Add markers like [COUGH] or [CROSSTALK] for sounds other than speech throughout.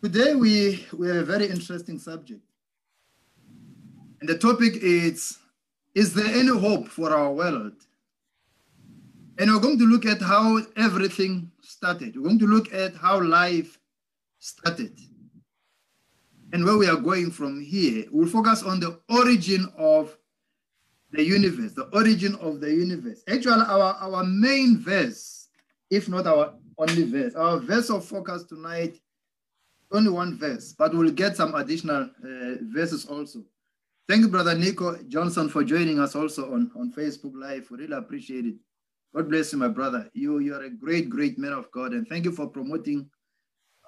Today we, we have a very interesting subject. And the topic is Is there any hope for our world? And we're going to look at how everything started. We're going to look at how life started and where we are going from here. We'll focus on the origin of the universe, the origin of the universe. Actually, our, our main verse, if not our only verse, our verse of focus tonight, only one verse, but we'll get some additional uh, verses also. Thank you, Brother Nico Johnson, for joining us also on, on Facebook Live. We really appreciate it. God bless you, my brother. You, you are a great, great man of God, and thank you for promoting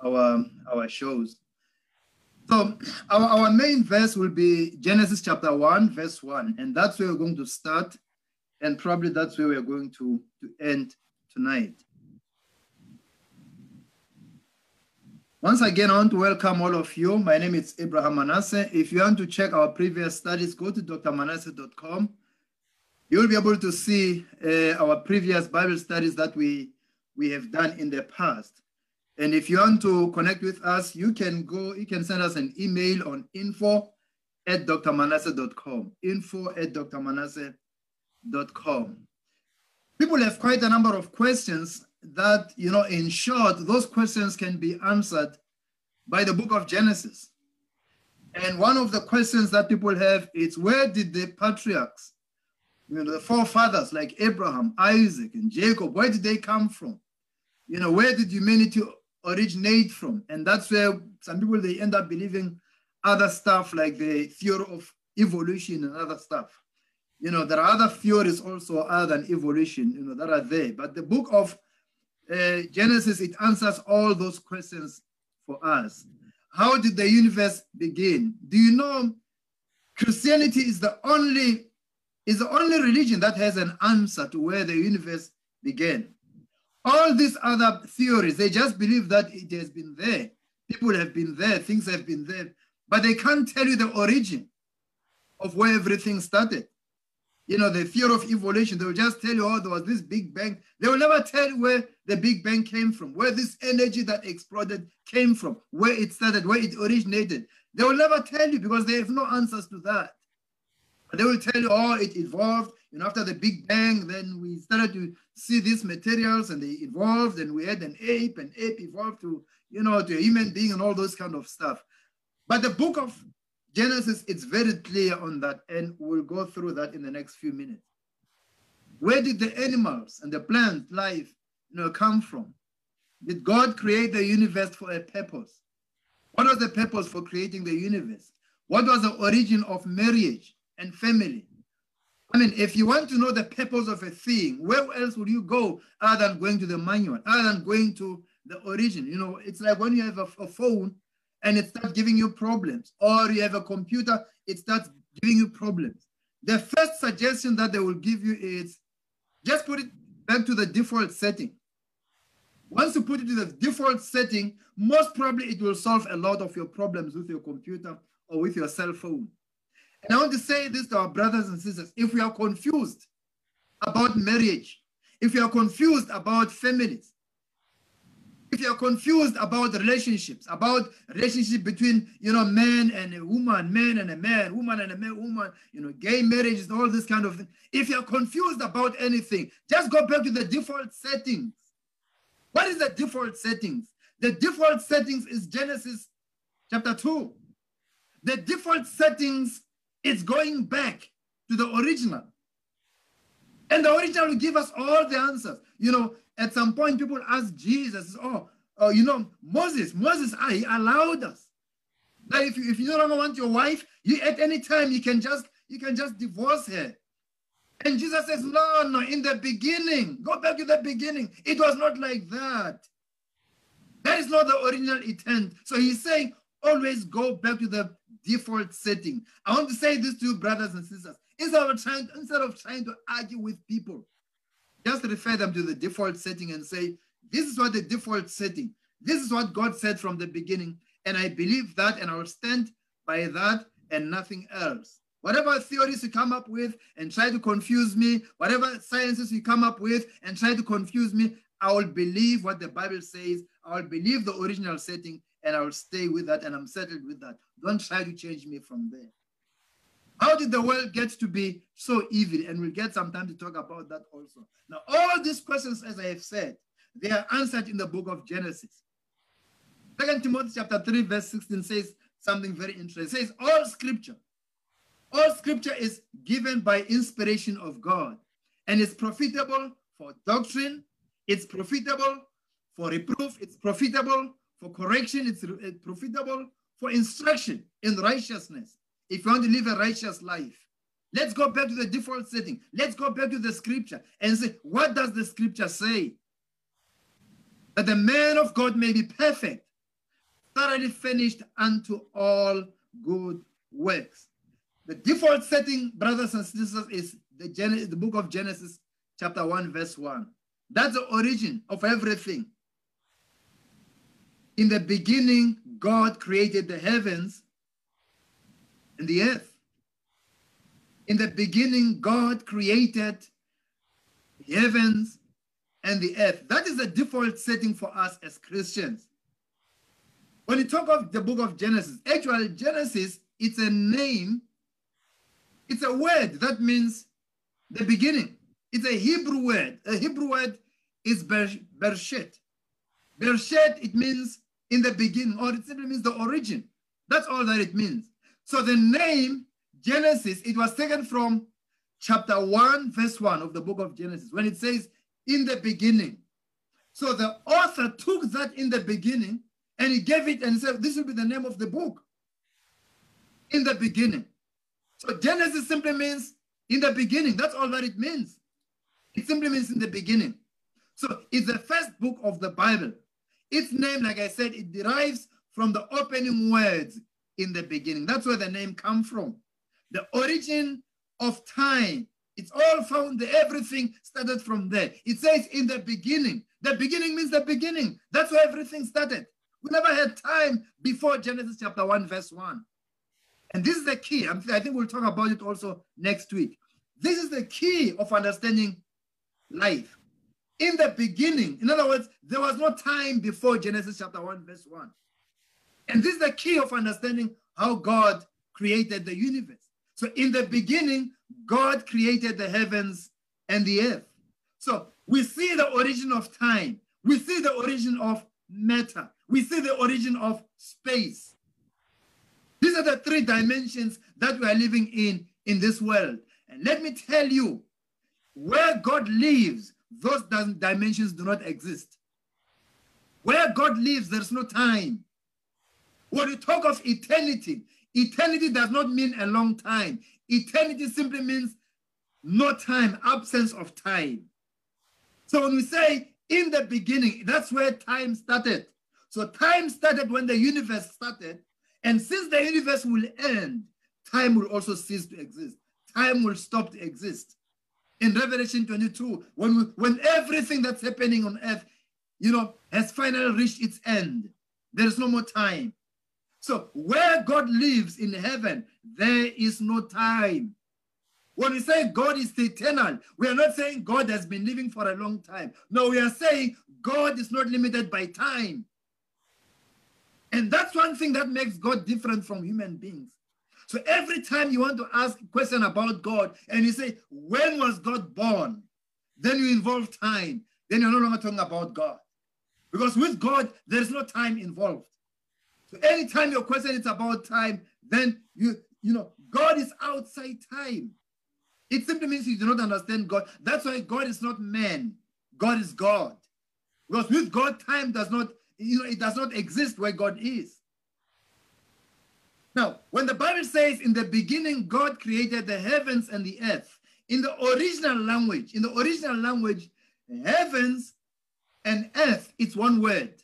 our, our shows. So our, our main verse will be Genesis chapter 1, verse 1, and that's where we're going to start, and probably that's where we're going to, to end tonight. Once again, I want to welcome all of you. My name is Abraham Manasseh. If you want to check our previous studies, go to drmanasseh.com. You'll be able to see uh, our previous Bible studies that we, we have done in the past. And if you want to connect with us, you can go, you can send us an email on info at drmanasseh.com. Info at drmanasseh.com. People have quite a number of questions that, you know, in short, those questions can be answered by the book of Genesis. And one of the questions that people have is where did the patriarchs, you know, the forefathers like Abraham, Isaac, and Jacob, where did they come from? You know, where did humanity originate from? And that's where some people they end up believing other stuff like the theory of evolution and other stuff. You know, there are other theories also other than evolution, you know, that are there. But the book of uh, Genesis, it answers all those questions for us. How did the universe begin? Do you know Christianity is the only is the only religion that has an answer to where the universe began. All these other theories, they just believe that it has been there. People have been there, things have been there, but they can't tell you the origin of where everything started you know, the fear of evolution. They will just tell you, oh, there was this big bang. They will never tell you where the big bang came from, where this energy that exploded came from, where it started, where it originated. They will never tell you because they have no answers to that. But they will tell you, oh, it evolved. You know, after the Big Bang, then we started to see these materials and they evolved and we had an ape and ape evolved to, you know, to a human being and all those kind of stuff. But the book of Genesis, it's very clear on that, and we'll go through that in the next few minutes. Where did the animals and the plant life you know, come from? Did God create the universe for a purpose? What was the purpose for creating the universe? What was the origin of marriage and family? I mean, if you want to know the purpose of a thing, where else would you go other than going to the manual, other than going to the origin? You know, it's like when you have a, a phone and it starts giving you problems. Or you have a computer, it starts giving you problems. The first suggestion that they will give you is just put it back to the default setting. Once you put it to the default setting, most probably it will solve a lot of your problems with your computer or with your cell phone. And I want to say this to our brothers and sisters. If we are confused about marriage, if you are confused about families, if you're confused about relationships, about relationship between, you know, man and a woman, man and a man, woman and a man, woman, you know, gay marriages, all this kind of thing. If you're confused about anything, just go back to the default settings. What is the default settings? The default settings is Genesis chapter 2. The default settings is going back to the original. And the original will give us all the answers. You know, at some point, people ask Jesus, oh, oh you know, Moses, Moses, ah, he allowed us. That if you, if you no longer want your wife, you at any time you can just you can just divorce her. And Jesus says, no, no, in the beginning, go back to the beginning. It was not like that. That is not the original intent. So he's saying, always go back to the default setting. I want to say this to you, brothers and sisters. Instead of trying, instead of trying to argue with people, just refer them to the default setting and say, this is what the default setting, this is what God said from the beginning. And I believe that and I will stand by that and nothing else. Whatever theories you come up with and try to confuse me, whatever sciences you come up with and try to confuse me, I will believe what the Bible says. I will believe the original setting and I'll stay with that and I'm settled with that. Don't try to change me from there. How did the world get to be so evil? And we'll get some time to talk about that also. Now, all these questions, as I have said, they are answered in the book of Genesis. Second Timothy chapter 3, verse 16 says something very interesting. It says, all scripture, all scripture is given by inspiration of God and is profitable for doctrine, it's profitable for reproof, it's profitable for correction, it's profitable for instruction in righteousness. If you want to live a righteous life, let's go back to the default setting. Let's go back to the scripture and say, what does the scripture say? That the man of God may be perfect, thoroughly finished unto all good works. The default setting, brothers and sisters, is the, Gen the book of Genesis, chapter 1, verse 1. That's the origin of everything. In the beginning, God created the heavens and the earth. In the beginning, God created the heavens and the earth. That is the default setting for us as Christians. When you talk of the book of Genesis, actually, Genesis, it's a name, it's a word that means the beginning. It's a Hebrew word. A Hebrew word is Bershit. Bershit, it means in the beginning, or it simply means the origin. That's all that it means. So the name Genesis, it was taken from chapter 1, verse 1 of the book of Genesis, when it says, in the beginning. So the author took that in the beginning and he gave it and said, this will be the name of the book. In the beginning. So Genesis simply means in the beginning. That's all that it means. It simply means in the beginning. So it's the first book of the Bible. Its name, like I said, it derives from the opening words in the beginning. That's where the name comes from. The origin of time. It's all found. Everything started from there. It says in the beginning. The beginning means the beginning. That's where everything started. We never had time before Genesis chapter 1, verse 1. And this is the key. I think we'll talk about it also next week. This is the key of understanding life. In the beginning, in other words, there was no time before Genesis chapter 1, verse 1. And this is the key of understanding how God created the universe. So in the beginning, God created the heavens and the earth. So we see the origin of time. We see the origin of matter. We see the origin of space. These are the three dimensions that we are living in in this world. And let me tell you, where God lives, those dimensions do not exist. Where God lives, there's no time. When you talk of eternity, eternity does not mean a long time. Eternity simply means no time, absence of time. So when we say in the beginning, that's where time started. So time started when the universe started. And since the universe will end, time will also cease to exist. Time will stop to exist. In Revelation 22, when, we, when everything that's happening on earth, you know, has finally reached its end, there is no more time. So where God lives in heaven, there is no time. When we say God is eternal, we are not saying God has been living for a long time. No, we are saying God is not limited by time. And that's one thing that makes God different from human beings. So every time you want to ask a question about God and you say, when was God born? Then you involve time. Then you're no longer talking about God. Because with God, there's no time involved. So anytime your question is about time, then you, you know, God is outside time. It simply means you do not understand God. That's why God is not man. God is God. Because with God, time does not, you know, it does not exist where God is. Now, when the Bible says in the beginning, God created the heavens and the earth, in the original language, in the original language, heavens and earth, it's one word.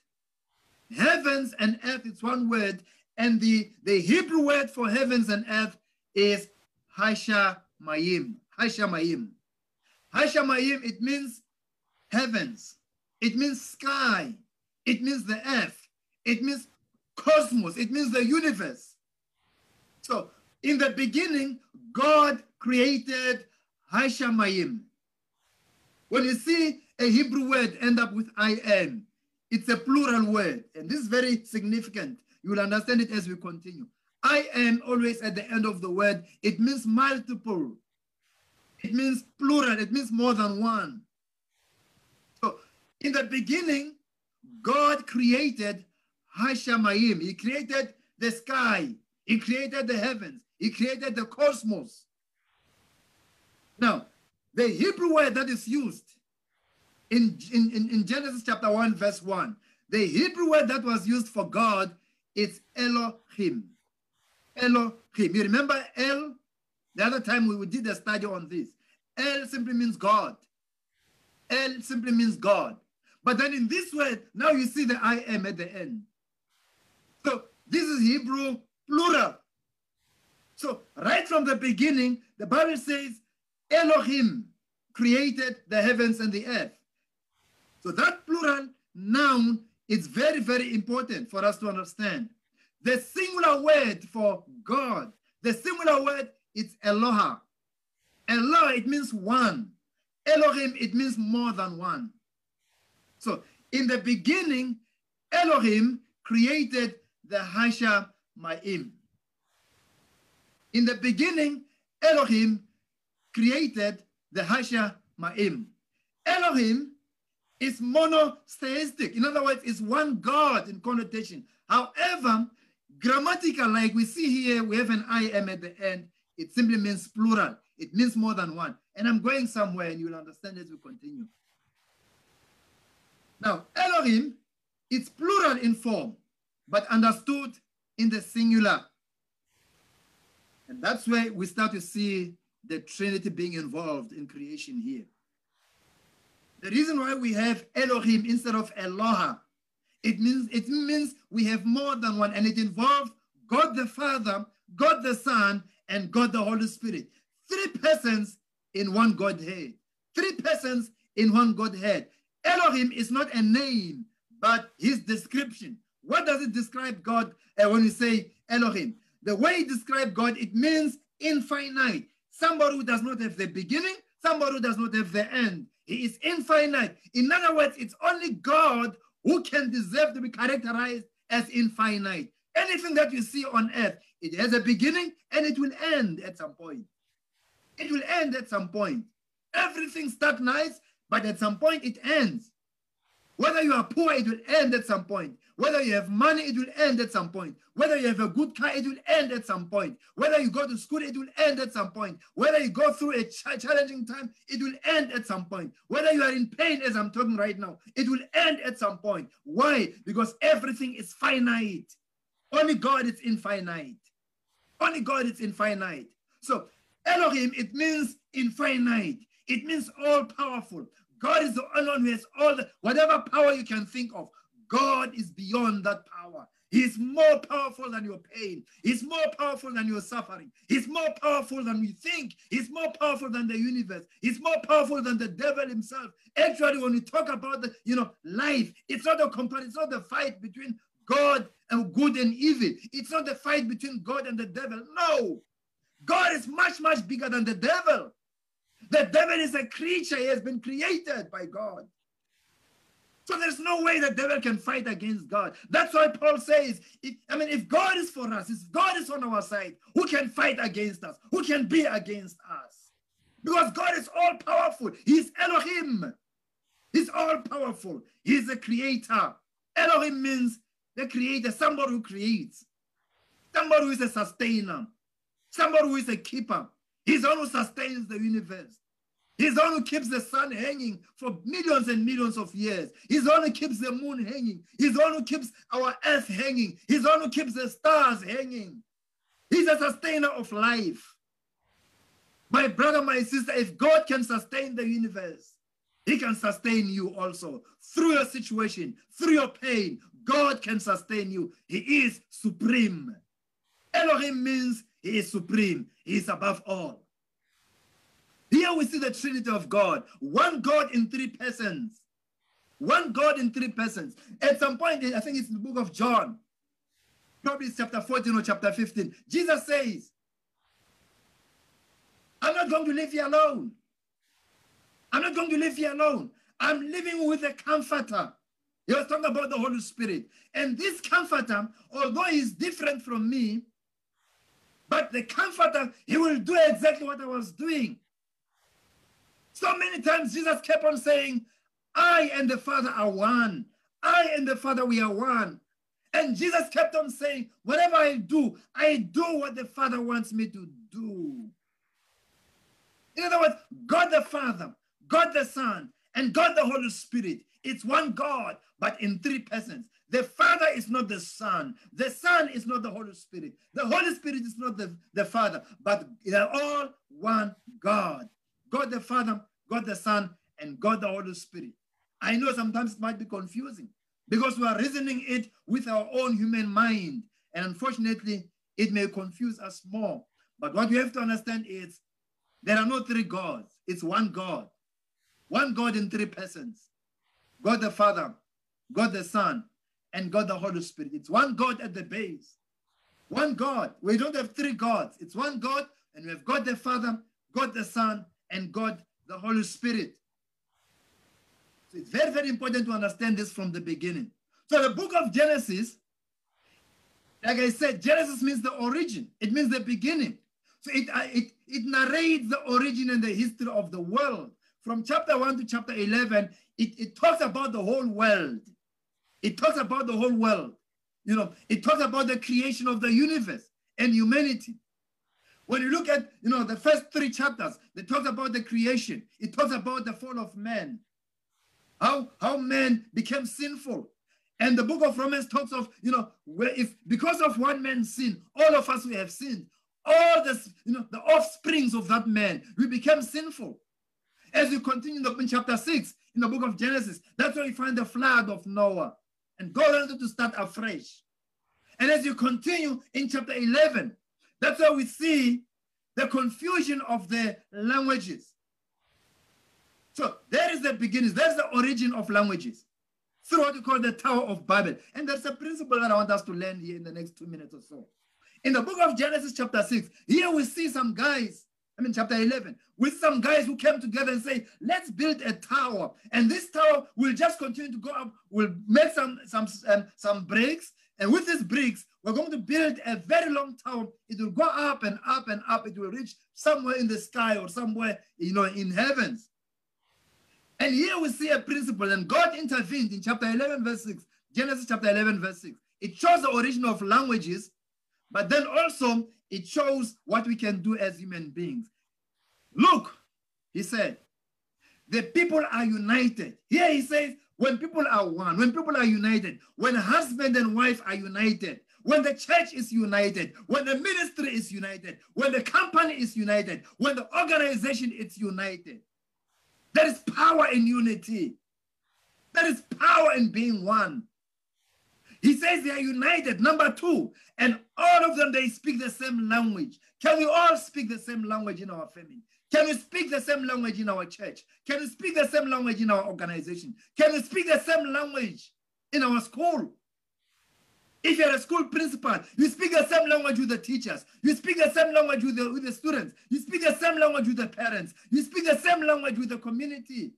Heavens and earth, it's one word, and the, the Hebrew word for heavens and earth is Hasha Mayim. Hasha Mayim. Hasha Mayim, it means heavens. It means sky. It means the earth. It means cosmos. It means the universe. So in the beginning, God created Hashamayim. When you see a Hebrew word end up with I-N, it's a plural word, and this is very significant. You will understand it as we continue. I am always at the end of the word. It means multiple. It means plural. It means more than one. So in the beginning, God created Hashamayim. He created the sky. He created the heavens. He created the cosmos. Now, the Hebrew word that is used in, in, in Genesis chapter 1, verse 1, the Hebrew word that was used for God is Elohim. Elohim. You remember El? The other time we did a study on this. El simply means God. El simply means God. But then in this word, now you see the I am at the end. So this is Hebrew plural. So right from the beginning, the Bible says Elohim created the heavens and the earth. So that plural noun is very, very important for us to understand. The singular word for God, the singular word is Eloha. Eloha, it means one. Elohim, it means more than one. So in the beginning, Elohim created the Hasha Ma'im. In the beginning, Elohim created the Hasha Ma'im. Elohim is monotheistic. In other words, it's one God in connotation. However, grammatical, like we see here, we have an I am at the end. It simply means plural. It means more than one. And I'm going somewhere and you'll understand as we continue. Now, Elohim, it's plural in form, but understood in the singular. And that's where we start to see the Trinity being involved in creation here. The reason why we have Elohim instead of Eloha, it means it means we have more than one, and it involves God the Father, God the Son, and God the Holy Spirit. Three persons in one Godhead. Three persons in one Godhead. Elohim is not a name, but his description. What does it describe God uh, when you say Elohim? The way it describes God, it means infinite. Somebody who does not have the beginning, somebody who does not have the end. He is infinite. In other words, it's only God who can deserve to be characterized as infinite. Anything that you see on earth, it has a beginning and it will end at some point. It will end at some point. Everything starts nice, but at some point it ends. Whether you are poor, it will end at some point. Whether you have money, it will end at some point. Whether you have a good car, it will end at some point. Whether you go to school, it will end at some point. Whether you go through a ch challenging time, it will end at some point. Whether you are in pain, as I'm talking right now, it will end at some point. Why? Because everything is finite. Only God is infinite. Only God is infinite. So Elohim, it means infinite. It means all powerful. God is the only one who has all the, whatever power you can think of. God is beyond that power. He's more powerful than your pain. He's more powerful than your suffering. He's more powerful than we think. He's more powerful than the universe. He's more powerful than the devil himself. Actually, when we talk about the, you know, life, it's not a comparison, it's not the fight between God and good and evil. It's not the fight between God and the devil. No. God is much, much bigger than the devil. The devil is a creature, he has been created by God. So there's no way the devil can fight against God. That's why Paul says, if, I mean, if God is for us, if God is on our side, who can fight against us? Who can be against us? Because God is all powerful. He's Elohim. He's all powerful. He's the creator. Elohim means the creator, somebody who creates, somebody who is a sustainer, somebody who is a keeper. He's the one who sustains the universe. He's the one who keeps the sun hanging for millions and millions of years. He's the one who keeps the moon hanging. He's the one who keeps our earth hanging. He's the one who keeps the stars hanging. He's a sustainer of life. My brother, my sister, if God can sustain the universe, he can sustain you also through your situation, through your pain. God can sustain you. He is supreme. Elohim means he is supreme. He is above all. Here we see the Trinity of God. One God in three persons. One God in three persons. At some point, I think it's in the book of John, probably chapter 14 or chapter 15. Jesus says, I'm not going to live here alone. I'm not going to live here alone. I'm living with a comforter. He was talking about the Holy Spirit. And this comforter, although he's different from me, but the comforter, he will do exactly what I was doing. So many times Jesus kept on saying, I and the Father are one. I and the Father, we are one. And Jesus kept on saying, whatever I do, I do what the Father wants me to do. In other words, God the Father, God the Son, and God the Holy Spirit. It's one God, but in three persons. The Father is not the Son. The Son is not the Holy Spirit. The Holy Spirit is not the, the Father, but they're all one God. God the Father, God the Son, and God the Holy Spirit. I know sometimes it might be confusing because we are reasoning it with our own human mind. And unfortunately, it may confuse us more. But what we have to understand is there are no three gods, it's one God. One God in three persons God the Father, God the Son, and God the Holy Spirit. It's one God at the base. One God. We don't have three gods. It's one God, and we have God the Father, God the Son, and God the Holy Spirit. So it's very, very important to understand this from the beginning. So the book of Genesis, like I said, Genesis means the origin. It means the beginning. So it, uh, it, it narrates the origin and the history of the world from chapter 1 to chapter 11, it, it talks about the whole world. It talks about the whole world. You know, it talks about the creation of the universe and humanity. When you look at, you know, the first three chapters, they talk about the creation. It talks about the fall of man, how, how man became sinful. And the book of Romans talks of, you know, where if because of one man's sin, all of us we have sinned. All this, you know, the offsprings of that man, we became sinful. As you continue in chapter 6 in the book of Genesis, that's where you find the flood of Noah. And God wanted to start afresh. And as you continue in chapter 11, that's where we see the confusion of the languages. So there is the beginning, there's the origin of languages through what we call the Tower of Babel. And that's a principle that I want us to learn here in the next two minutes or so. In the book of Genesis, chapter 6, here we see some guys I mean, chapter 11, with some guys who came together and say, let's build a tower. And this tower will just continue to go up. We'll make some, some, um, some bricks. And with these bricks, we're going to build a very long tower. It will go up and up and up. It will reach somewhere in the sky or somewhere, you know, in heavens. And here we see a principle, and God intervened in chapter 11, verse 6, Genesis chapter 11, verse 6. It shows the origin of languages, but then also it shows what we can do as human beings. Look, he said, the people are united. Here he says, when people are one, when people are united, when husband and wife are united, when the church is united, when the ministry is united, when the company is united, when the organization is united, there is power in unity. There is power in being one. He says they are united. Number two, and all of them, they speak the same language. Can we all speak the same language in our family? Can we speak the same language in our church? Can we speak the same language in our organization? Can we speak the same language in our school? If you're a school principal, you speak the same language with the teachers. You speak the same language with the, with the students. You speak the same language with the parents. You speak the same language with the community.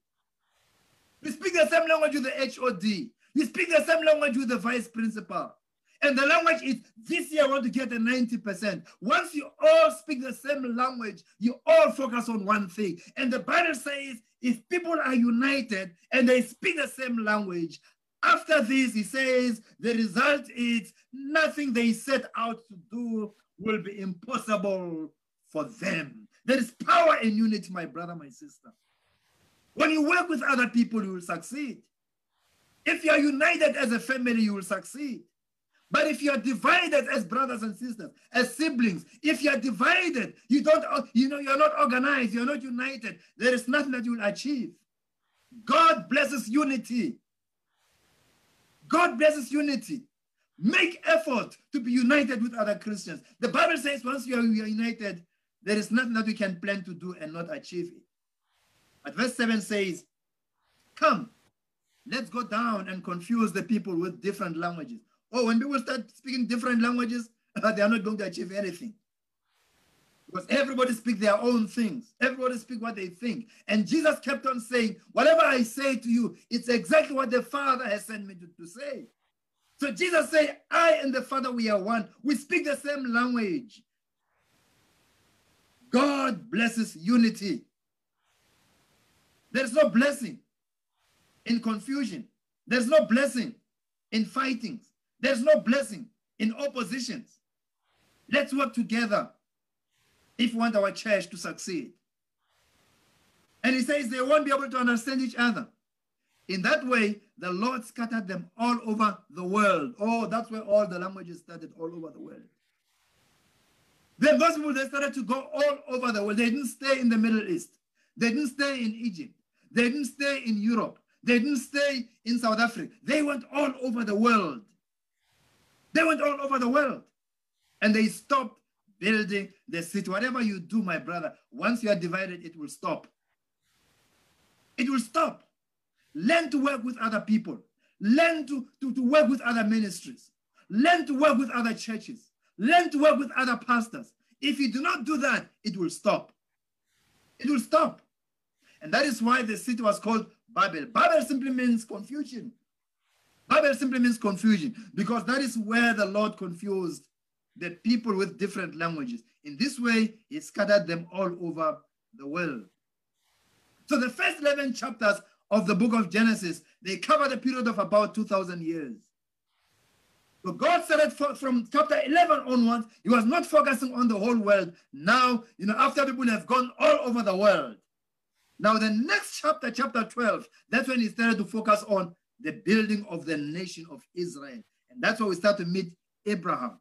You speak the same language with the HOD. You speak the same language with the vice principal. And the language is this year I want to get a 90%. Once you all speak the same language, you all focus on one thing. And the Bible says if people are united and they speak the same language, after this, he says the result is nothing they set out to do will be impossible for them. There is power in unity, my brother, my sister. When you work with other people, you will succeed. If you are united as a family, you will succeed. But if you are divided as brothers and sisters, as siblings, if you are divided, you don't, you know, you're not organized, you're not united, there is nothing that you will achieve. God blesses unity. God blesses unity. Make effort to be united with other Christians. The Bible says once you are united, there is nothing that we can plan to do and not achieve it. But verse 7 says, Come, Let's go down and confuse the people with different languages. Oh, when people start speaking different languages, [LAUGHS] they are not going to achieve anything. Because everybody speak their own things. Everybody speak what they think. And Jesus kept on saying, whatever I say to you, it's exactly what the Father has sent me to, to say. So Jesus said, I and the Father, we are one. We speak the same language. God blesses unity. There's no blessing in confusion. There's no blessing in fightings. There's no blessing in oppositions. Let's work together if we want our church to succeed. And he says they won't be able to understand each other. In that way, the Lord scattered them all over the world. Oh, that's where all the languages started all over the world. Then those people, they started to go all over the world. They didn't stay in the Middle East. They didn't stay in Egypt. They didn't stay in Europe. They didn't stay in South Africa. They went all over the world. They went all over the world. And they stopped building the city. Whatever you do, my brother, once you are divided, it will stop. It will stop. Learn to work with other people. Learn to, to, to work with other ministries. Learn to work with other churches. Learn to work with other pastors. If you do not do that, it will stop. It will stop. And that is why the city was called Babel. Babel simply means confusion. Babel simply means confusion because that is where the Lord confused the people with different languages. In this way, he scattered them all over the world. So the first 11 chapters of the book of Genesis, they cover the period of about 2,000 years. So God started from chapter 11 onwards, he was not focusing on the whole world. Now, you know, after people have gone all over the world. Now, the next chapter, chapter 12, that's when he started to focus on the building of the nation of Israel. And that's where we start to meet Abraham.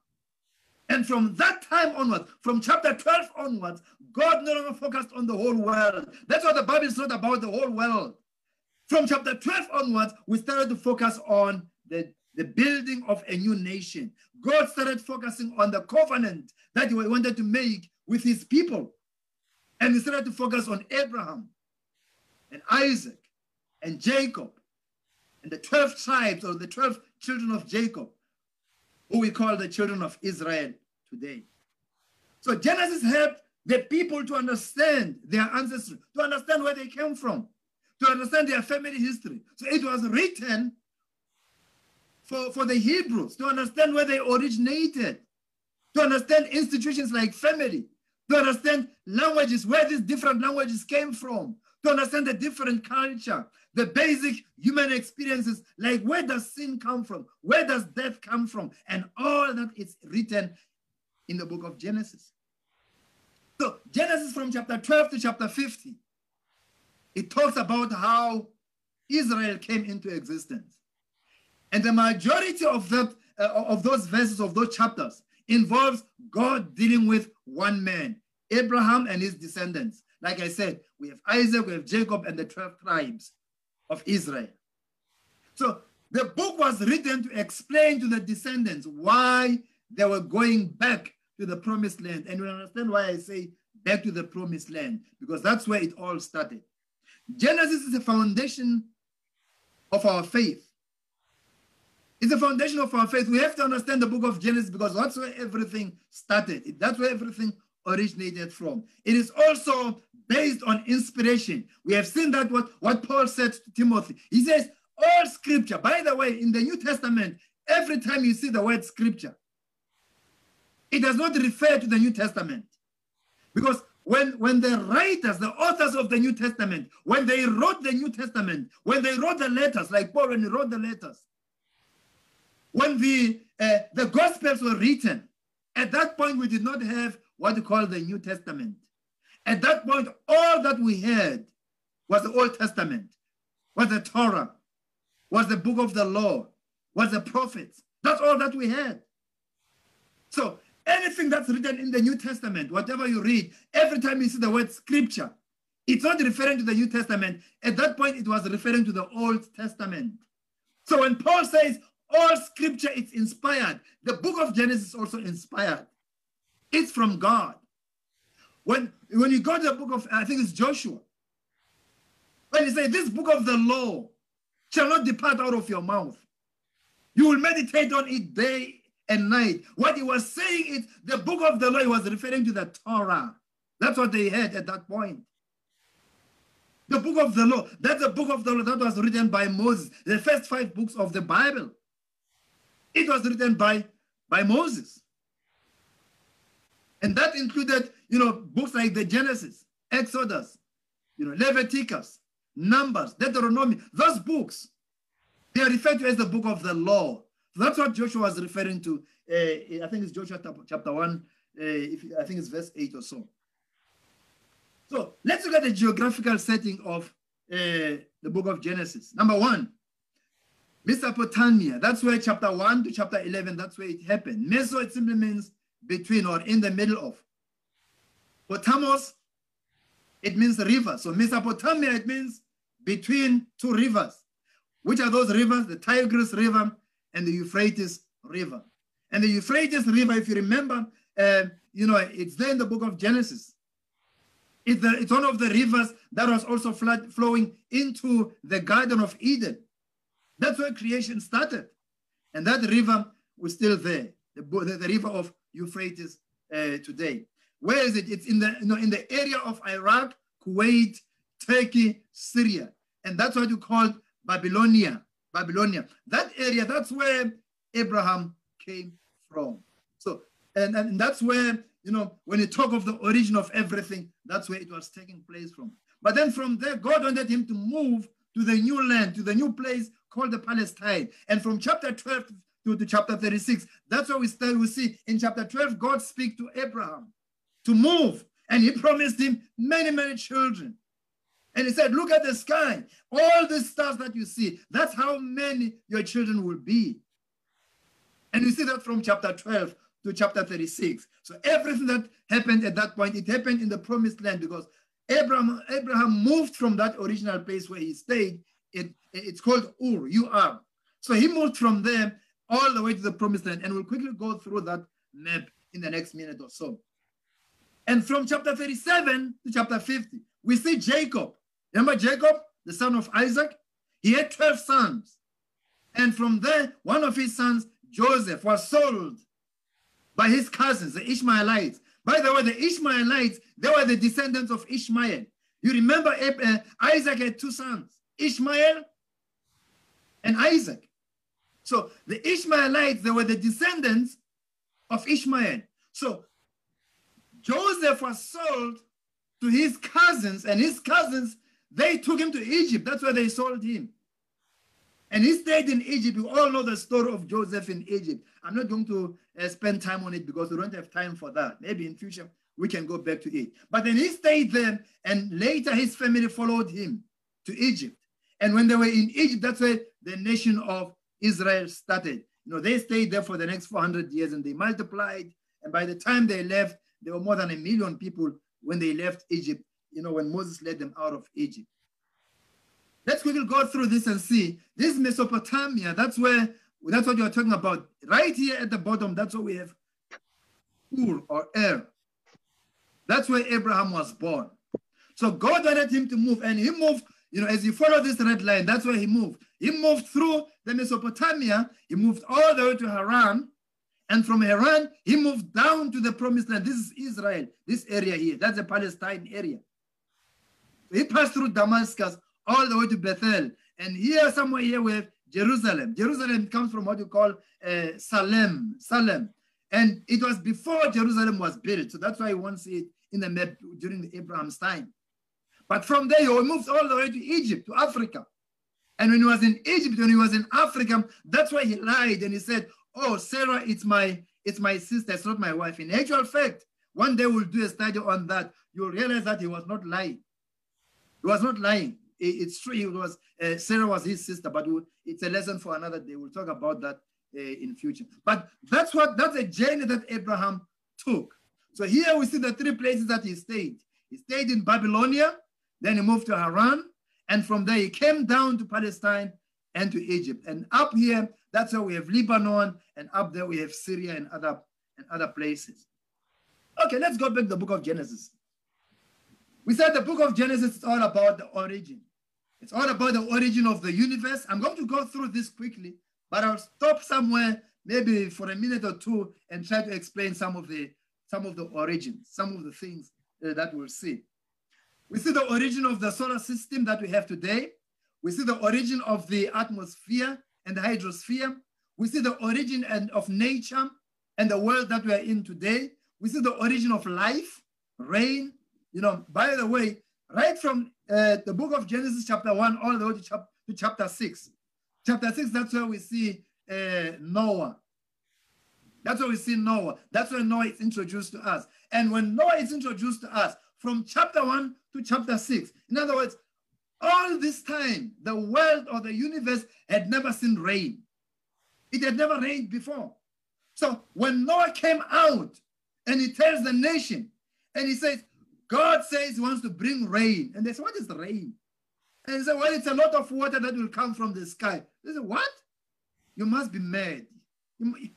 And from that time onwards, from chapter 12 onwards, God no longer focused on the whole world. That's what the Bible is not about the whole world. From chapter 12 onwards, we started to focus on the, the building of a new nation. God started focusing on the covenant that he wanted to make with his people. And he started to focus on Abraham and Isaac and Jacob and the 12 tribes or the 12 children of Jacob who we call the children of Israel today. So Genesis helped the people to understand their ancestry, to understand where they came from, to understand their family history. So it was written for, for the Hebrews to understand where they originated, to understand institutions like family, to understand languages, where these different languages came from, to understand the different culture, the basic human experiences, like where does sin come from? Where does death come from? And all that is written in the book of Genesis. So Genesis from chapter 12 to chapter 50, it talks about how Israel came into existence. And the majority of that uh, of those verses of those chapters involves God dealing with one man, Abraham and his descendants. Like I said, we have Isaac, we have Jacob, and the 12 tribes of Israel. So the book was written to explain to the descendants why they were going back to the promised land. And you understand why I say back to the promised land, because that's where it all started. Genesis is the foundation of our faith. It's the foundation of our faith. We have to understand the book of Genesis because that's where everything started. That's where everything originated from. It is also based on inspiration. We have seen that what, what Paul said to Timothy. He says, all scripture, by the way, in the New Testament, every time you see the word scripture, it does not refer to the New Testament. Because when, when the writers, the authors of the New Testament, when they wrote the New Testament, when they wrote the letters, like Paul, when he wrote the letters, when the, uh, the Gospels were written, at that point we did not have what you call the New Testament. At that point, all that we had was the Old Testament, was the Torah, was the book of the law, was the prophets. That's all that we had. So anything that's written in the New Testament, whatever you read, every time you see the word scripture, it's not referring to the New Testament. At that point, it was referring to the Old Testament. So when Paul says all scripture is inspired, the book of Genesis is also inspired. It's from God. When, when you go to the book of, I think it's Joshua, when he says, This book of the law shall not depart out of your mouth. You will meditate on it day and night. What he was saying is the book of the law, he was referring to the Torah. That's what they had at that point. The book of the law, that's the book of the law that was written by Moses, the first five books of the Bible. It was written by, by Moses. And that included, you know, books like the Genesis, Exodus, you know, Leviticus, Numbers, Deuteronomy, those books, they are referred to as the book of the law. That's what Joshua was referring to. Uh, I think it's Joshua chapter 1, uh, if, I think it's verse 8 or so. So let's look at the geographical setting of uh, the book of Genesis. Number one, Mesopotamia. That's where chapter 1 to chapter 11, that's where it happened. Meso, it simply means between or in the middle of. Potamos, it means river. So Mesopotamia, it means between two rivers. Which are those rivers? The Tigris River and the Euphrates River. And the Euphrates River, if you remember, uh, you know, it's there in the book of Genesis. It's, the, it's one of the rivers that was also flood, flowing into the Garden of Eden. That's where creation started. And that river was still there, the, the, the river of Euphrates uh, today. Where is it? It's in the, you know, in the area of Iraq, Kuwait, Turkey, Syria. And that's what you call Babylonia. Babylonia. That area, that's where Abraham came from. So, and, and that's where, you know, when you talk of the origin of everything, that's where it was taking place from. But then from there, God wanted him to move to the new land, to the new place called the Palestine. And from chapter 12 to, to chapter 36, that's what we start, we see in chapter 12, God speak to Abraham to move. And he promised him many, many children. And he said, look at the sky. All the stars that you see, that's how many your children will be. And you see that from chapter 12 to chapter 36. So everything that happened at that point, it happened in the promised land because Abraham, Abraham moved from that original place where he stayed. It, it's called Ur, U-R. So he moved from there all the way to the promised land. And we'll quickly go through that map in the next minute or so. And from chapter 37 to chapter 50, we see Jacob. Remember Jacob, the son of Isaac? He had 12 sons. And from there, one of his sons, Joseph, was sold by his cousins, the Ishmaelites. By the way, the Ishmaelites, they were the descendants of Ishmael. You remember uh, Isaac had two sons, Ishmael and Isaac. So the Ishmaelites, they were the descendants of Ishmael. So Joseph was sold to his cousins, and his cousins, they took him to Egypt. That's where they sold him. And he stayed in Egypt. You all know the story of Joseph in Egypt. I'm not going to uh, spend time on it because we don't have time for that. Maybe in future we can go back to it. But then he stayed there, and later his family followed him to Egypt. And when they were in Egypt, that's where the nation of Israel started. You know, they stayed there for the next 400 years and they multiplied. And by the time they left, there were more than a million people when they left Egypt, you know, when Moses led them out of Egypt. Let's quickly go through this and see. This Mesopotamia, that's where, that's what you're talking about. Right here at the bottom, that's what we have Ur or Er. That's where Abraham was born. So God wanted him to move, and he moved, you know, as you follow this red line, that's where he moved. He moved through the Mesopotamia, he moved all the way to Haran, and from Haran, he moved down to the promised land. This is Israel, this area here. That's the Palestine area. He passed through Damascus all the way to Bethel. And here, somewhere here, we have Jerusalem. Jerusalem comes from what you call uh, Salem, Salem. And it was before Jerusalem was built. So that's why you won't see it in the map during Abraham's time. But from there, he moved all the way to Egypt, to Africa. And when he was in Egypt, when he was in Africa, that's why he lied and he said, oh, Sarah, it's my, it's my sister, it's not my wife. In actual fact, one day we'll do a study on that. You'll realize that he was not lying. He was not lying. It's true, it was, uh, Sarah was his sister, but it's a lesson for another day. We'll talk about that uh, in future. But that's what, that's a journey that Abraham took. So here we see the three places that he stayed. He stayed in Babylonia, then he moved to Haran, and from there he came down to Palestine and to Egypt. And up here, that's where we have Lebanon, and up there we have Syria and other, and other places. Okay, let's go back to the book of Genesis. We said the book of Genesis is all about the origin. It's all about the origin of the universe. I'm going to go through this quickly, but I'll stop somewhere maybe for a minute or two and try to explain some of the some of the origins, some of the things uh, that we'll see. We see the origin of the solar system that we have today. We see the origin of the atmosphere and the hydrosphere. We see the origin and of nature and the world that we are in today. We see the origin of life, rain. You know, by the way, right from uh, the book of Genesis, chapter 1, all the way to, chap to chapter 6. Chapter 6, that's where we see uh, Noah. That's where we see Noah. That's where Noah is introduced to us. And when Noah is introduced to us, from chapter 1 to chapter 6, in other words, all this time, the world or the universe had never seen rain. It had never rained before. So when Noah came out and he tells the nation, and he says, God says he wants to bring rain. And they say, What is rain? And he said, Well, it's a lot of water that will come from the sky. They said, What? You must be mad. I mean,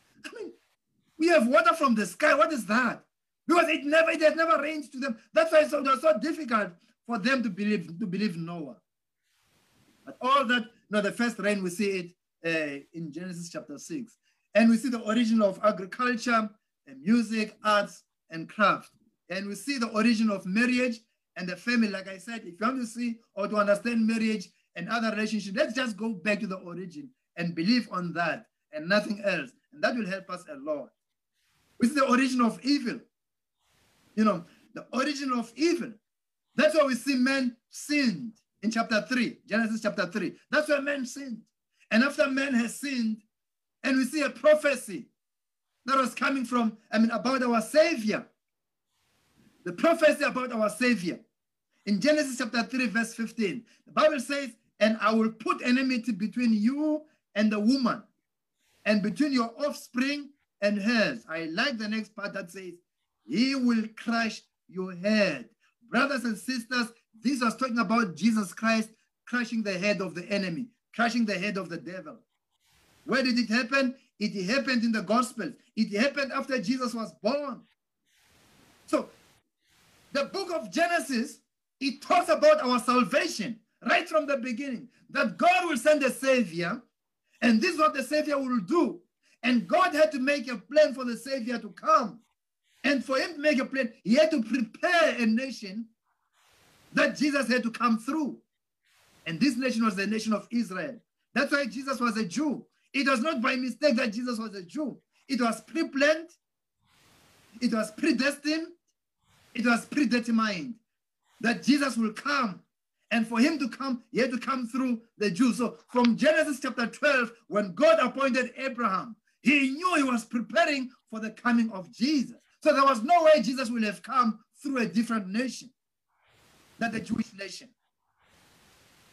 we have water from the sky. What is that? Because it never, it has never rained to them. That's why it was so difficult for them to believe to believe Noah. But all that, know, the first rain, we see it uh, in Genesis chapter 6. And we see the origin of agriculture, and music, arts, and craft. And we see the origin of marriage and the family. Like I said, if you want to see or to understand marriage and other relationships, let's just go back to the origin and believe on that and nothing else. And that will help us a lot. We see the origin of evil. You know, the origin of evil. That's why we see men sinned in chapter 3, Genesis chapter 3. That's why men sinned. And after man has sinned, and we see a prophecy that was coming from, I mean, about our Savior. The prophecy about our Savior. In Genesis chapter 3, verse 15, the Bible says, And I will put enmity between you and the woman, and between your offspring and hers. I like the next part that says, He will crush your head. Brothers and sisters, this was talking about Jesus Christ crushing the head of the enemy, crushing the head of the devil. Where did it happen? It happened in the Gospels. It happened after Jesus was born. So, the book of Genesis, it talks about our salvation right from the beginning that God will send a Savior, and this is what the Savior will do. And God had to make a plan for the Savior to come. And for him to make a plan, he had to prepare a nation that Jesus had to come through. And this nation was the nation of Israel. That's why Jesus was a Jew. It was not by mistake that Jesus was a Jew. It was pre-planned. It was predestined. It was predetermined that Jesus will come. And for him to come, he had to come through the Jews. So from Genesis chapter 12, when God appointed Abraham, he knew he was preparing for the coming of Jesus. So there was no way Jesus would have come through a different nation than the Jewish nation.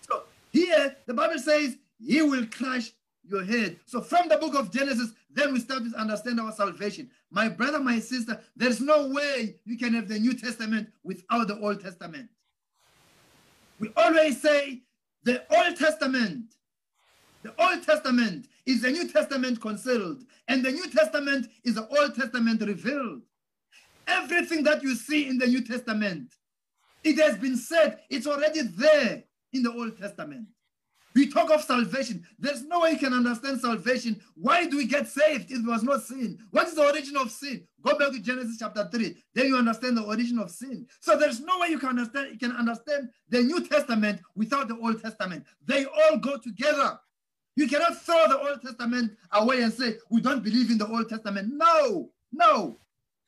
So here, the Bible says he will crush your head. So from the book of Genesis, then we start to understand our salvation. My brother, my sister, there's no way you can have the New Testament without the Old Testament. We always say the Old Testament, the Old Testament is the New Testament concealed, and the New Testament is the Old Testament revealed. Everything that you see in the New Testament, it has been said, it's already there in the Old Testament. We talk of salvation. There's no way you can understand salvation. Why do we get saved if it was not sin? What is the origin of sin? Go back to Genesis chapter 3. Then you understand the origin of sin. So there's no way you can understand, you can understand the New Testament without the Old Testament. They all go together. You cannot throw the Old Testament away and say, we don't believe in the Old Testament. No, no.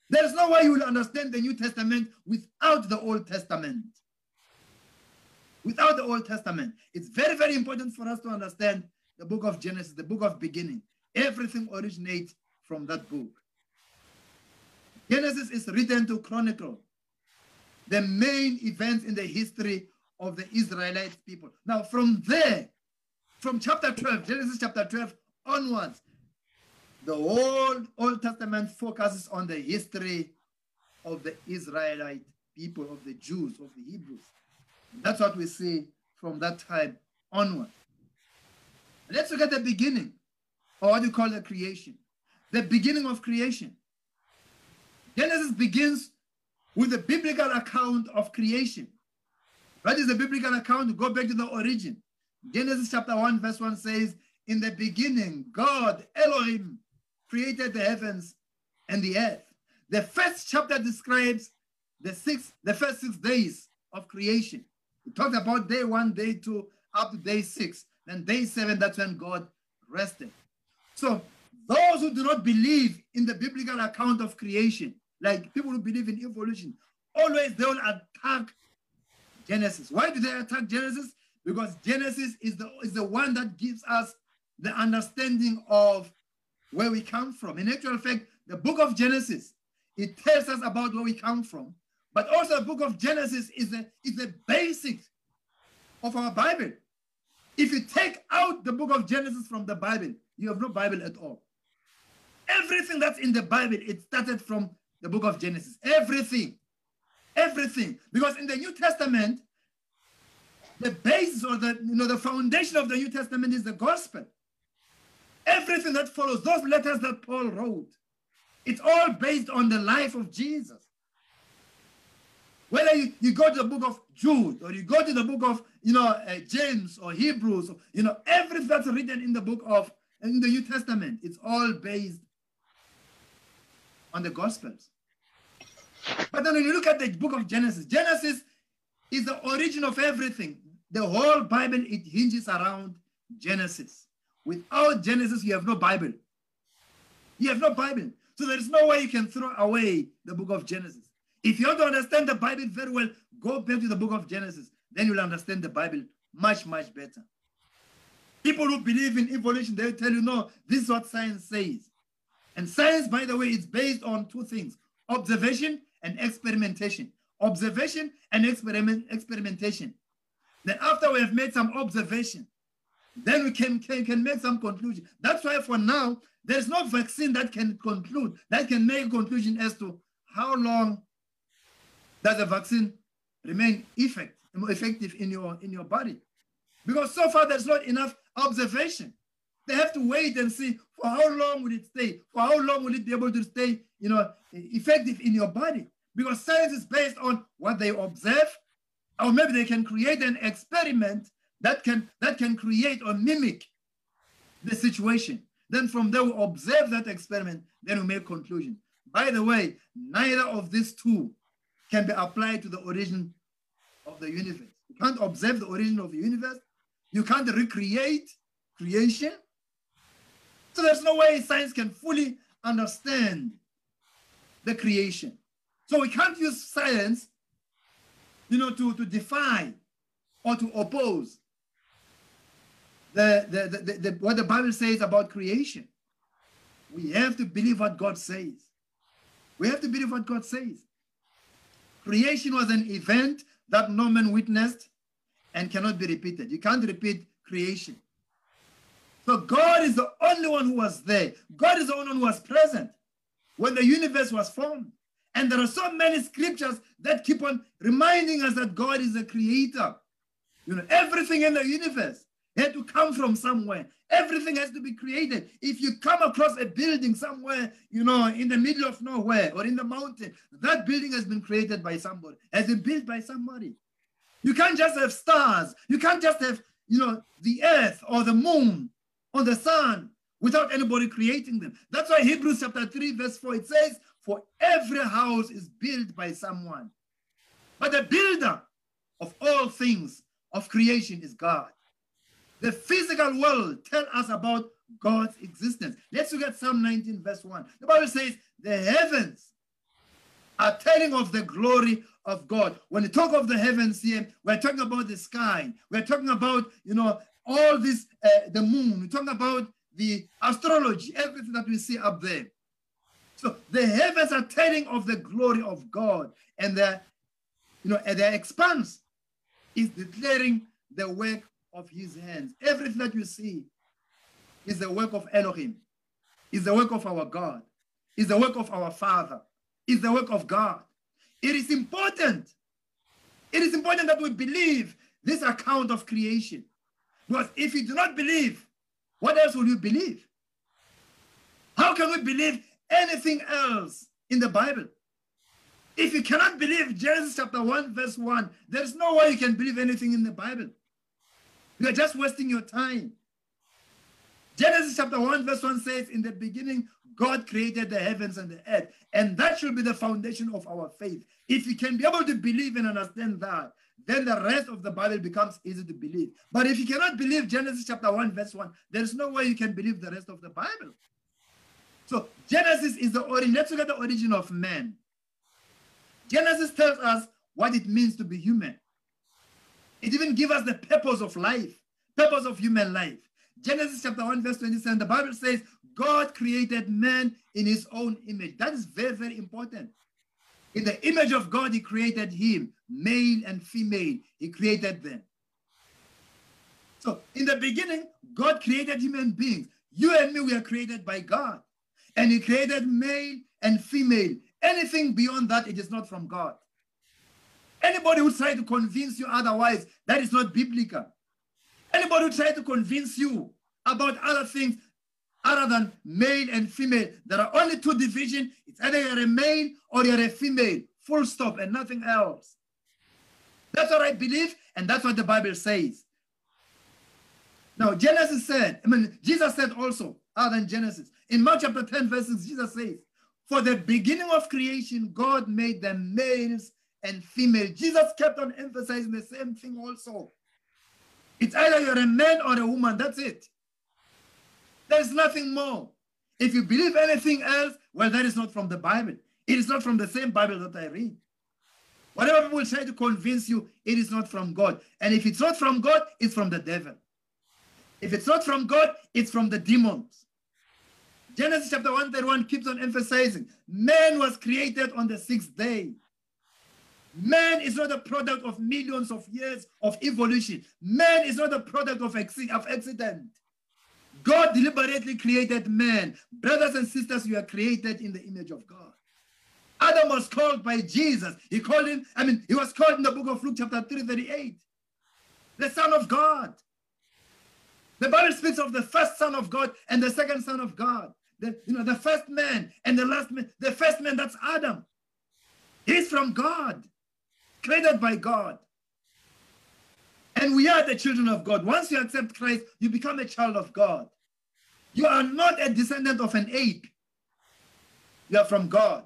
There's no way you will understand the New Testament without the Old Testament without the Old Testament. It's very, very important for us to understand the book of Genesis, the book of beginning. Everything originates from that book. Genesis is written to chronicle the main events in the history of the Israelite people. Now, from there, from chapter 12, Genesis chapter 12 onwards, the whole Old Testament focuses on the history of the Israelite people, of the Jews, of the Hebrews. That's what we see from that time onward. Let's look at the beginning, or what you call the creation. The beginning of creation. Genesis begins with the biblical account of creation. What is the biblical account? Go back to the origin. Genesis chapter 1, verse 1 says, In the beginning, God, Elohim, created the heavens and the earth. The first chapter describes the six, the first six days of creation. It talks about day one, day two, up to day six. Then day seven, that's when God rested. So those who do not believe in the biblical account of creation, like people who believe in evolution, always they will attack Genesis. Why do they attack Genesis? Because Genesis is the, is the one that gives us the understanding of where we come from. In actual fact, the book of Genesis, it tells us about where we come from. But also the book of Genesis is the, is the basics of our Bible. If you take out the book of Genesis from the Bible, you have no Bible at all. Everything that's in the Bible, it started from the book of Genesis. Everything. Everything. Because in the New Testament, the basis or the you know the foundation of the New Testament is the gospel. Everything that follows, those letters that Paul wrote, it's all based on the life of Jesus. Whether you, go to the book of Jude or you go to the book of you know uh, James or Hebrews, or, you know everything that's written in the book of in the New Testament, it's all based on the Gospels. But then when you look at the book of Genesis, Genesis is the origin of everything. The whole Bible, it hinges around Genesis. Without Genesis, you have no Bible. You have no Bible. So there is no way you can throw away the book of Genesis. If you want to understand the Bible very well, go back to the book of Genesis. Then you'll understand the Bible much, much better. People who believe in evolution, they'll tell you, no, this is what science says. And science, by the way, is based on two things observation and experimentation. Observation and experiment, experimentation. Then, after we have made some observation, then we can, can, can make some conclusion. That's why, for now, there's no vaccine that can conclude, that can make a conclusion as to how long does the vaccine remain effect, effective in your, in your body. Because so far, there's not enough observation. They have to wait and see for how long will it stay? For how long will it be able to stay, you know, effective in your body? Because science is based on what they observe, or maybe they can create an experiment that can that can create or mimic the situation. Then from there we observe that experiment, then we make conclusion. By the way, neither of these two can be applied to the origin of the universe. You can't observe the origin of the universe. You can't recreate creation. So there's no way science can fully understand the creation. So we can't use science, you know, to, to defy or to oppose the, the, the, the, what the Bible says about creation. We have to believe what God says. We have to believe what God says. Creation was an event that no man witnessed and cannot be repeated. You can't repeat creation. So God is the only one who was there. God is the only one who was present when the universe was formed. And there are so many scriptures that keep on reminding us that God is a creator. You know, everything in the universe had to come from somewhere. Everything has to be created. If you come across a building somewhere, you know, in the middle of nowhere or in the mountain, that building has been created by somebody, has been built by somebody. You can't just have stars. You can't just have, you know, the earth or the moon or the sun without anybody creating them. That's why Hebrews chapter 3, verse 4, it says, For every house is built by someone. But the builder of all things of creation is God. The physical world tell us about God's existence. Let's look at Psalm 19, verse 1. The Bible says, The heavens are telling of the glory of God. When we talk of the heavens here, we're talking about the sky. We're talking about, you know, all this, uh, the moon. We're talking about the astrology, everything that we see up there. So the heavens are telling of the glory of God, and the, you know, and their expanse is declaring the work of his hands. Everything that you see is the work of Elohim, is the work of our God, is the work of our Father, is the work of God. It is important. It is important that we believe this account of creation. Because if you do not believe, what else will you believe? How can we believe anything else in the Bible? If you cannot believe Genesis chapter 1, verse 1, there's no way you can believe anything in the Bible. You're just wasting your time. Genesis chapter 1, verse 1 says, In the beginning, God created the heavens and the earth. And that should be the foundation of our faith. If you can be able to believe and understand that, then the rest of the Bible becomes easy to believe. But if you cannot believe Genesis chapter 1, verse 1, there's no way you can believe the rest of the Bible. So Genesis is the origin. Let's look at the origin of man. Genesis tells us what it means to be human. It even gives us the purpose of life, purpose of human life. Genesis chapter 1, verse 27, the Bible says, God created man in his own image. That is very, very important. In the image of God, he created him, male and female. He created them. So in the beginning, God created human beings. You and me, we are created by God. And he created male and female. Anything beyond that, it is not from God. Anybody who tries to convince you otherwise, that is not biblical. Anybody who tries to convince you about other things other than male and female, there are only two divisions. It's either you're a male or you're a female, full stop, and nothing else. That's what I believe, and that's what the Bible says. Now, Genesis said, I mean, Jesus said also, other than Genesis, in Mark chapter 10, verses, Jesus says, For the beginning of creation, God made them males and female. Jesus kept on emphasizing the same thing also. It's either you're a man or a woman, that's it. There's nothing more. If you believe anything else, well, that is not from the Bible. It is not from the same Bible that I read. Whatever people try to convince you, it is not from God. And if it's not from God, it's from the devil. If it's not from God, it's from the demons. Genesis chapter 131 keeps on emphasizing man was created on the sixth day. Man is not a product of millions of years of evolution. Man is not a product of, of accident. God deliberately created man. Brothers and sisters, you are created in the image of God. Adam was called by Jesus. He called him, I mean, he was called in the book of Luke, chapter 3, 38, the Son of God. The Bible speaks of the first Son of God and the second Son of God. The, you know, the first man and the last man. The first man, that's Adam. He's from God created by God. And we are the children of God. Once you accept Christ, you become a child of God. You are not a descendant of an ape. You are from God.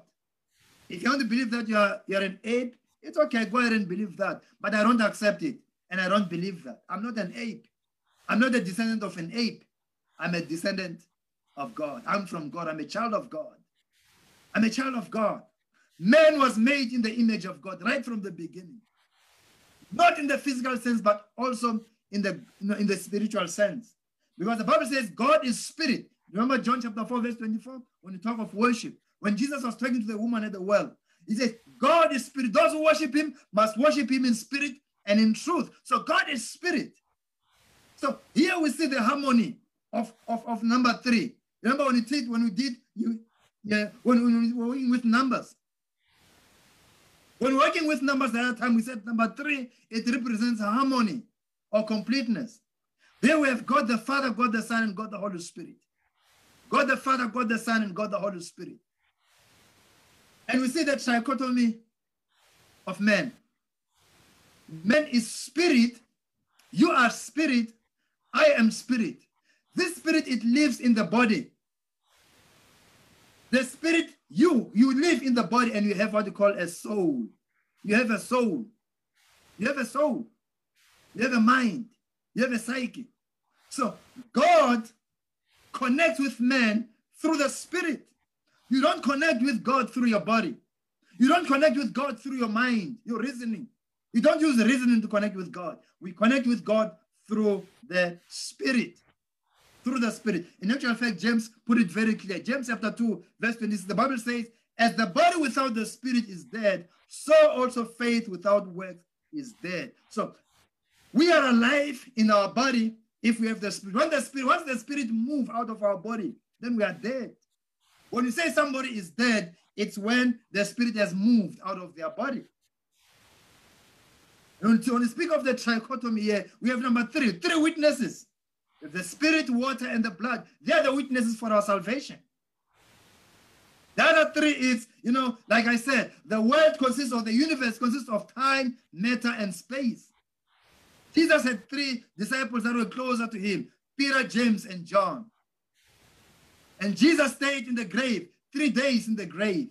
If you want to believe that you are, you are an ape, it's okay, go ahead and believe that. But I don't accept it. And I don't believe that. I'm not an ape. I'm not a descendant of an ape. I'm a descendant of God. I'm from God. I'm a child of God. I'm a child of God. Man was made in the image of God right from the beginning. Not in the physical sense, but also in the, you know, in the spiritual sense. Because the Bible says God is spirit. Remember John chapter 4, verse 24, when you talk of worship. When Jesus was talking to the woman at the well, he said, God is spirit. Those who worship him must worship him in spirit and in truth. So God is spirit. So here we see the harmony of, of, of number three. Remember when we did when we did you yeah, when, when we were working with numbers, when working with numbers the other time, we said number three, it represents harmony or completeness. There we have God the Father, God the Son, and God the Holy Spirit. God the Father, God the Son, and God the Holy Spirit. And we see that dichotomy of man. Man is spirit, you are spirit, I am spirit. This spirit, it lives in the body. The spirit, you, you live in the body and you have what you call a soul. You have a soul. You have a soul. You have a mind. You have a psyche. So God connects with man through the spirit. You don't connect with God through your body. You don't connect with God through your mind, your reasoning. You don't use reasoning to connect with God. We connect with God through the spirit through the Spirit. In actual fact, James put it very clear. James chapter 2, verse 26, the Bible says, As the body without the Spirit is dead, so also faith without works is dead. So we are alive in our body if we have the Spirit. When the Spirit, once the Spirit move out of our body, then we are dead. When you say somebody is dead, it's when the Spirit has moved out of their body. And when you speak of the trichotomy here, we have number three, three witnesses the spirit, water, and the blood, they are the witnesses for our salvation. The other three is, you know, like I said, the world consists of the universe consists of time, matter, and space. Jesus had three disciples that were closer to him Peter, James, and John. And Jesus stayed in the grave, three days in the grave.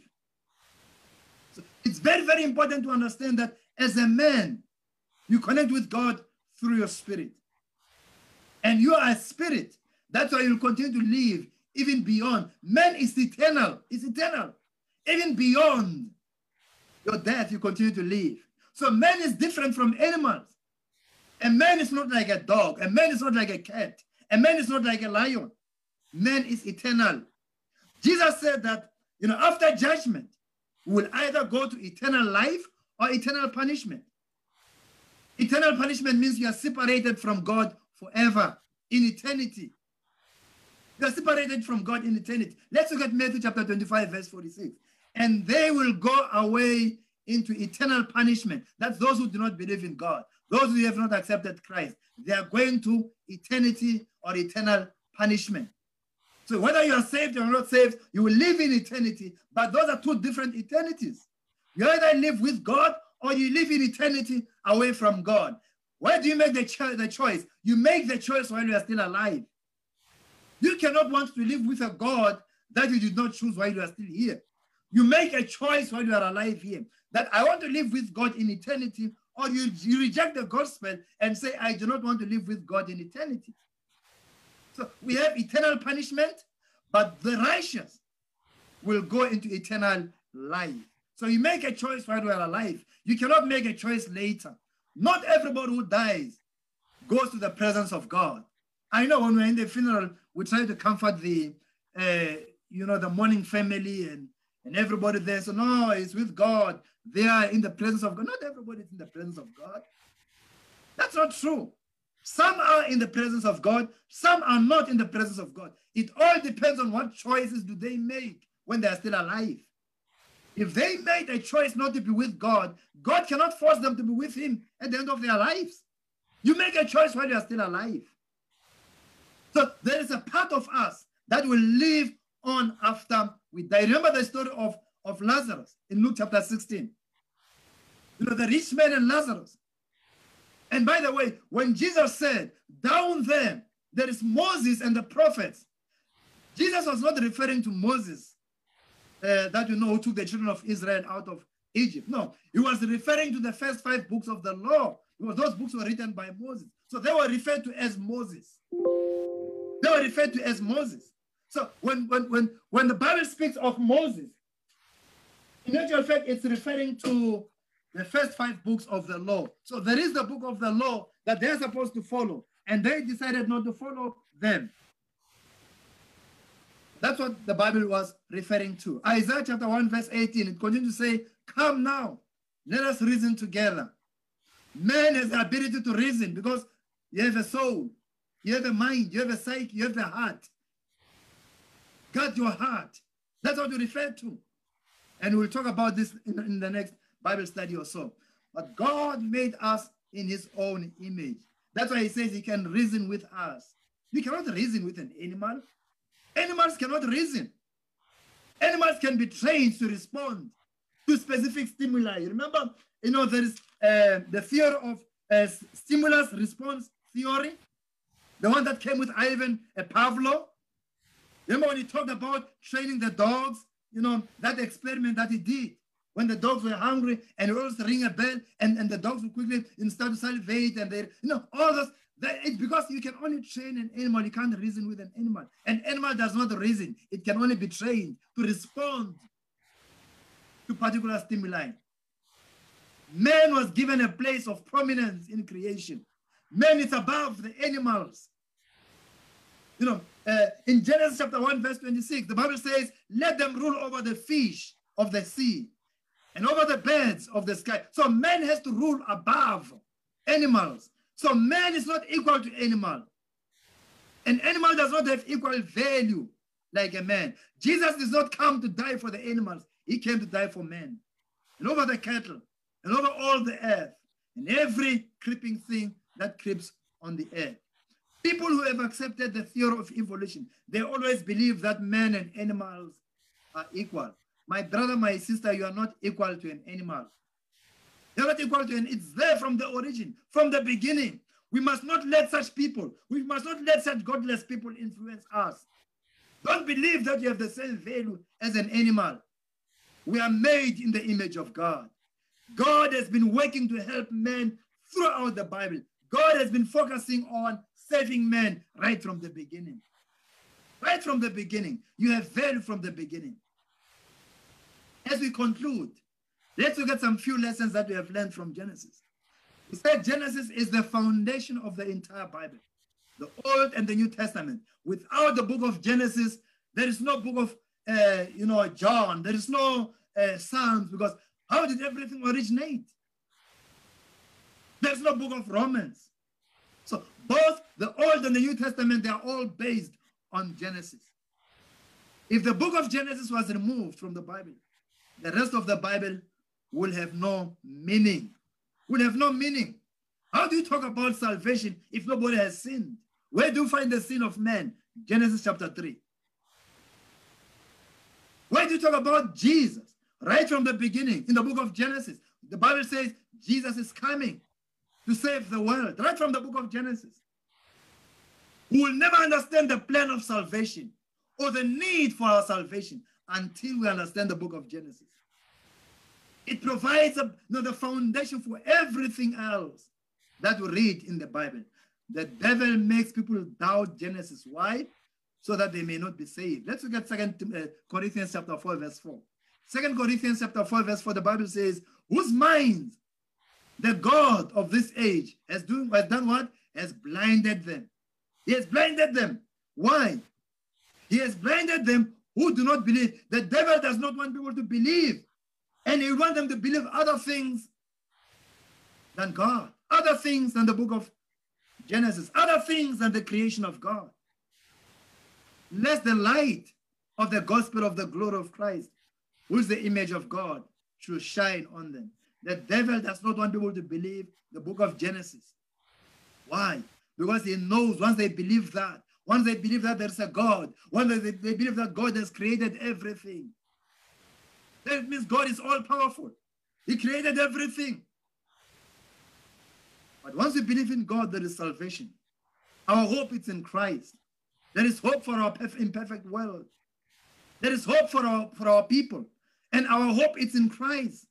So it's very, very important to understand that as a man, you connect with God through your spirit. And you are a spirit. That's why you'll continue to live even beyond. Man is eternal. It's eternal. Even beyond your death, you continue to live. So man is different from animals. A man is not like a dog. A man is not like a cat. A man is not like a lion. Man is eternal. Jesus said that, you know, after judgment, we will either go to eternal life or eternal punishment. Eternal punishment means you are separated from God forever in eternity. They are separated from God in eternity. Let's look at Matthew chapter 25, verse 46. And they will go away into eternal punishment. That's those who do not believe in God, those who have not accepted Christ. They are going to eternity or eternal punishment. So whether you are saved or not saved, you will live in eternity, but those are two different eternities. You either live with God or you live in eternity away from God. Where do you make the, cho the choice? You make the choice while you are still alive. You cannot want to live with a God that you did not choose while you are still here. You make a choice while you are alive here that I want to live with God in eternity, or you, you reject the gospel and say, I do not want to live with God in eternity. So we have eternal punishment, but the righteous will go into eternal life. So you make a choice while you are alive. You cannot make a choice later. Not everybody who dies goes to the presence of God. I know when we're in the funeral, we try to comfort the, uh, you know, the mourning family and, and everybody there. So no, it's with God. They are in the presence of God. Not everybody is in the presence of God. That's not true. Some are in the presence of God. Some are not in the presence of God. It all depends on what choices do they make when they are still alive. If they made a choice not to be with God, God cannot force them to be with Him at the end of their lives. You make a choice while you are still alive. So there is a part of us that will live on after we die. Remember the story of, of Lazarus in Luke chapter 16. You know, the rich man and Lazarus. And by the way, when Jesus said, down there, there is Moses and the prophets, Jesus was not referring to Moses uh, that you know took the children of Israel out of Egypt. No, he was referring to the first five books of the law because those books were written by Moses. So they were referred to as Moses. They were referred to as Moses. So when, when, when, when the Bible speaks of Moses, in actual fact, it's referring to the first five books of the law. So there is the book of the law that they're supposed to follow, and they decided not to follow them. That's what the Bible was referring to. Isaiah chapter 1, verse 18, it continues to say, Come now, let us reason together. Man has the ability to reason because you have a soul, you have a mind, you have a psyche, you have a heart. Guard your heart. That's what you refer to. And we'll talk about this in, in the next Bible study or so. But God made us in his own image. That's why he says he can reason with us. You cannot reason with an animal. Animals cannot reason. Animals can be trained to respond to specific stimuli. Remember, you know, there is uh, the theory of uh, stimulus response theory, the one that came with Ivan uh, Pavlov. Remember when he talked about training the dogs, you know, that experiment that he did when the dogs were hungry and he always ring a bell and, and the dogs would quickly start to salivate and they, you know, all those that it's because you can only train an animal, you can't reason with an animal. An animal does not reason, it can only be trained to respond to particular stimuli. Man was given a place of prominence in creation. Man is above the animals. You know, uh, in Genesis chapter 1, verse 26, the Bible says, Let them rule over the fish of the sea and over the birds of the sky. So man has to rule above animals. So man is not equal to animal. An animal does not have equal value like a man. Jesus did not come to die for the animals. He came to die for men. And over the cattle, and over all the earth, and every creeping thing that creeps on the earth. People who have accepted the theory of evolution, they always believe that men and animals are equal. My brother, my sister, you are not equal to an animal. You're not equal to an, it's there from the origin, from the beginning. We must not let such people, we must not let such godless people influence us. Don't believe that you have the same value as an animal. We are made in the image of God. God has been working to help men throughout the Bible. God has been focusing on saving men right from the beginning. Right from the beginning. You have value from the beginning. As we conclude, let's look at some few lessons that we have learned from Genesis. We said Genesis is the foundation of the entire Bible, the Old and the New Testament. Without the book of Genesis, there is no book of, uh, you know, John. There is no uh, Psalms because how did everything originate? There's no book of Romans. So both the Old and the New Testament, they are all based on Genesis. If the book of Genesis was removed from the Bible, the rest of the Bible will have no meaning. Will have no meaning. How do you talk about salvation if nobody has sinned? Where do you find the sin of man? Genesis chapter 3. Where do you talk about Jesus? Right from the beginning, in the book of Genesis, the Bible says Jesus is coming to save the world. Right from the book of Genesis. We will never understand the plan of salvation or the need for our salvation until we understand the book of Genesis. It provides a, you know, the foundation for everything else that we read in the Bible. The devil makes people doubt Genesis. Why? So that they may not be saved. Let's look at Second uh, Corinthians chapter 4, verse 4. Second Corinthians chapter 4, verse 4, the Bible says, whose minds the God of this age has, has done what? Has blinded them. He has blinded them. Why? He has blinded them who do not believe. The devil does not want people to believe. And he wants them to believe other things than God, other things than the book of Genesis, other things than the creation of God. Lest the light of the gospel of the glory of Christ, who is the image of God, should shine on them. The devil does not want people to believe the book of Genesis. Why? Because he knows once they believe that, once they believe that there's a God, once they, they believe that God has created everything, that means God is all powerful. He created everything. But once we believe in God, there is salvation. Our hope is in Christ. There is hope for our imperfect world. There is hope for our, for our people. And our hope is in Christ.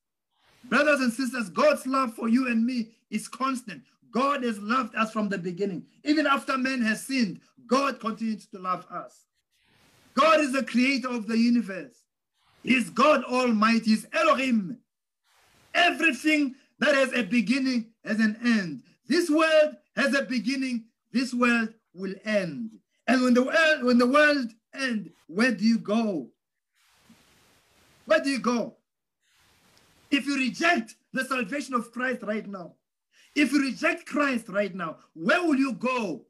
Brothers and sisters, God's love for you and me is constant. God has loved us from the beginning. Even after man has sinned, God continues to love us. God is the creator of the universe. Is God Almighty, is Elohim. Everything that has a beginning has an end. This world has a beginning, this world will end. And when the world, when the world ends, where do you go? Where do you go? If you reject the salvation of Christ right now, if you reject Christ right now, where will you go?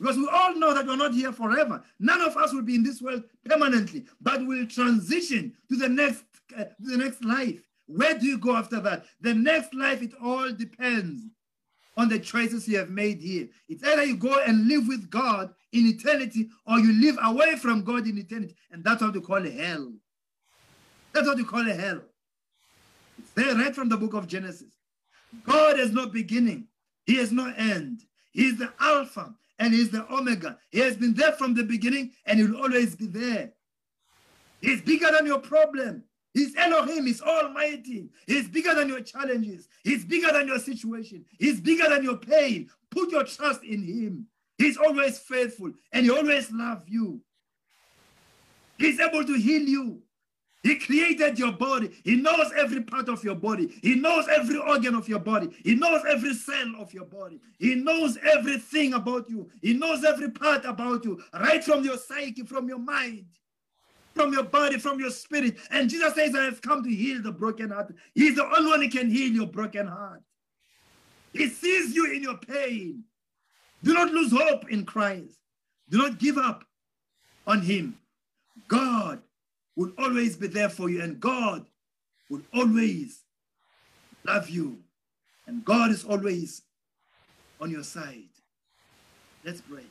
Because we all know that we're not here forever. None of us will be in this world permanently, but we'll transition to the next, uh, the next life. Where do you go after that? The next life, it all depends on the choices you have made here. It's either you go and live with God in eternity or you live away from God in eternity. And that's what we call hell. That's what we call a hell. It's there right from the book of Genesis. God has no beginning. He has no end. He is the Alpha and He's the Omega. He has been there from the beginning and He will always be there. He's bigger than your problem. He's Elohim, He's Almighty. He's bigger than your challenges. He's bigger than your situation. He's bigger than your pain. Put your trust in Him. He's always faithful and He always loves you. He's able to heal you. He created your body. He knows every part of your body. He knows every organ of your body. He knows every cell of your body. He knows everything about you. He knows every part about you, right from your psyche, from your mind, from your body, from your spirit. And Jesus says, I have come to heal the broken heart. He's the only one who can heal your broken heart. He sees you in your pain. Do not lose hope in Christ. Do not give up on him. God will always be there for you, and God will always love you, and God is always on your side. Let's pray.